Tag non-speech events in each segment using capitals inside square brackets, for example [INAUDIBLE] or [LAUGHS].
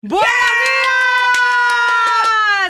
¡Buenos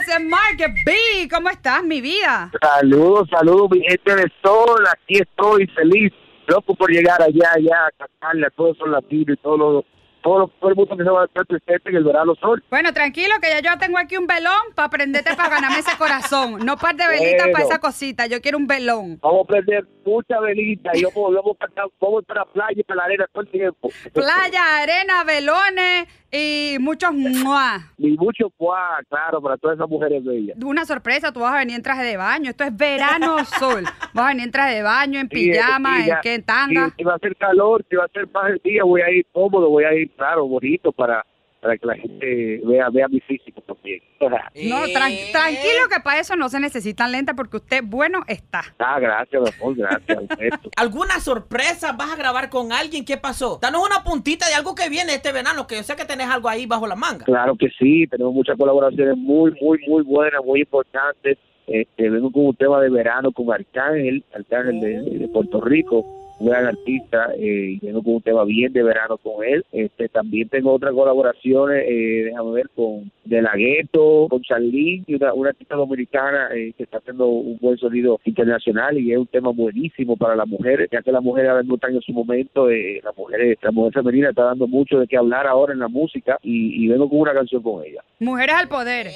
días! Mark B, ¿cómo estás, mi vida? Saludos, saludos, mi gente de sol. Aquí estoy feliz, loco por llegar allá, allá, a cantarle a todos los latinos y todos los todo, todo el mundo que se va a estar presente en el verano sol. Bueno, tranquilo, que ya yo tengo aquí un velón para prenderte para ganarme ese corazón. No par de velitas para esa cosita, yo quiero un velón. Vamos a prender mucha velita y vamos, vamos, a cantar, vamos para la playa y para la arena todo el tiempo. Playa, arena, velones y muchos muah. Y muchos muah, claro, para todas esas mujeres bellas. Una sorpresa, tú vas a venir en traje de baño. Esto es verano sol. Vas a venir en traje de baño, en [LAUGHS] pijama, en qué, en tanga. Si va a hacer calor, si va a hacer más el día, voy a ir cómodo, voy a ir, claro, bonito para para que la gente vea, vea mi físico también. [LAUGHS] No, tranquilo que para eso no se necesitan lentes porque usted bueno está. Ah, gracias, amor, gracias. [LAUGHS] ¿Alguna sorpresa? ¿Vas a grabar con alguien? ¿Qué pasó? Danos una puntita de algo que viene este verano, que yo sé que tenés algo ahí bajo la manga. Claro que sí, tenemos muchas colaboraciones muy, muy, muy buenas, muy importantes. Este, vengo con un tema de verano con Arcángel, Arcángel de Puerto Rico un gran artista eh, y tengo con un tema bien de verano con él. Este También tengo otras colaboraciones, eh, déjame ver, con De La Gueto, con Charlene, y una, artista dominicana eh, que está haciendo un buen sonido internacional y es un tema buenísimo para las mujeres, ya que las mujeres ahora no están en su momento, eh, las mujeres, la mujer femenina está dando mucho de qué hablar ahora en la música y, vengo con una canción con ella. Mujeres al poder.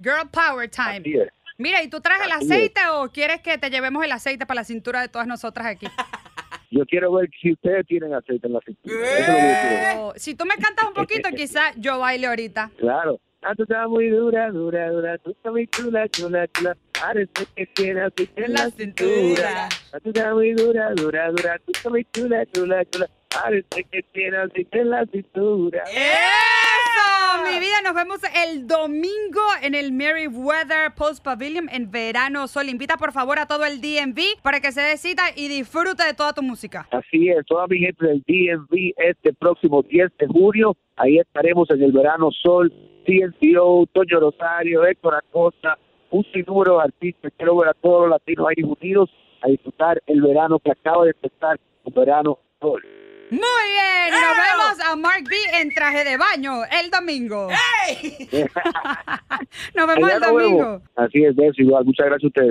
Girl Power Time. Mira, ¿y tú traes el aceite o quieres que te llevemos el aceite para la cintura de todas nosotras aquí? [LAUGHS] Yo quiero ver si ustedes tienen aceite en la cintura. Oh, si tú me cantas un poquito, quizás yo baile ahorita. Claro. Ah, tú estás muy dura, dura, dura. Tú estás muy chula, chula, chula. Parece que tienes aceite en la cintura. Ah, tú estás muy dura, dura, dura. Tú estás muy chula, chula, chula. Parece que tienes aceite en la cintura. ¡Eso! Mi vida, nos vemos el domingo en el Weather Post Pavilion en Verano Sol. Invita por favor a todo el DMV para que se dé cita y disfrute de toda tu música. Así es, toda mi gente del DMV este próximo 10 de junio. Ahí estaremos en el Verano Sol. CNCO, Toño Rosario, Héctor Acosta, un sinnúmero de artistas. Quiero ver a todos los latinos ahí unidos a disfrutar el verano que acaba de empezar, el verano sol. Muy bien, a Mark B en traje de baño el domingo. [LAUGHS] nos vemos el domingo. Así es, igual. Muchas gracias a ustedes.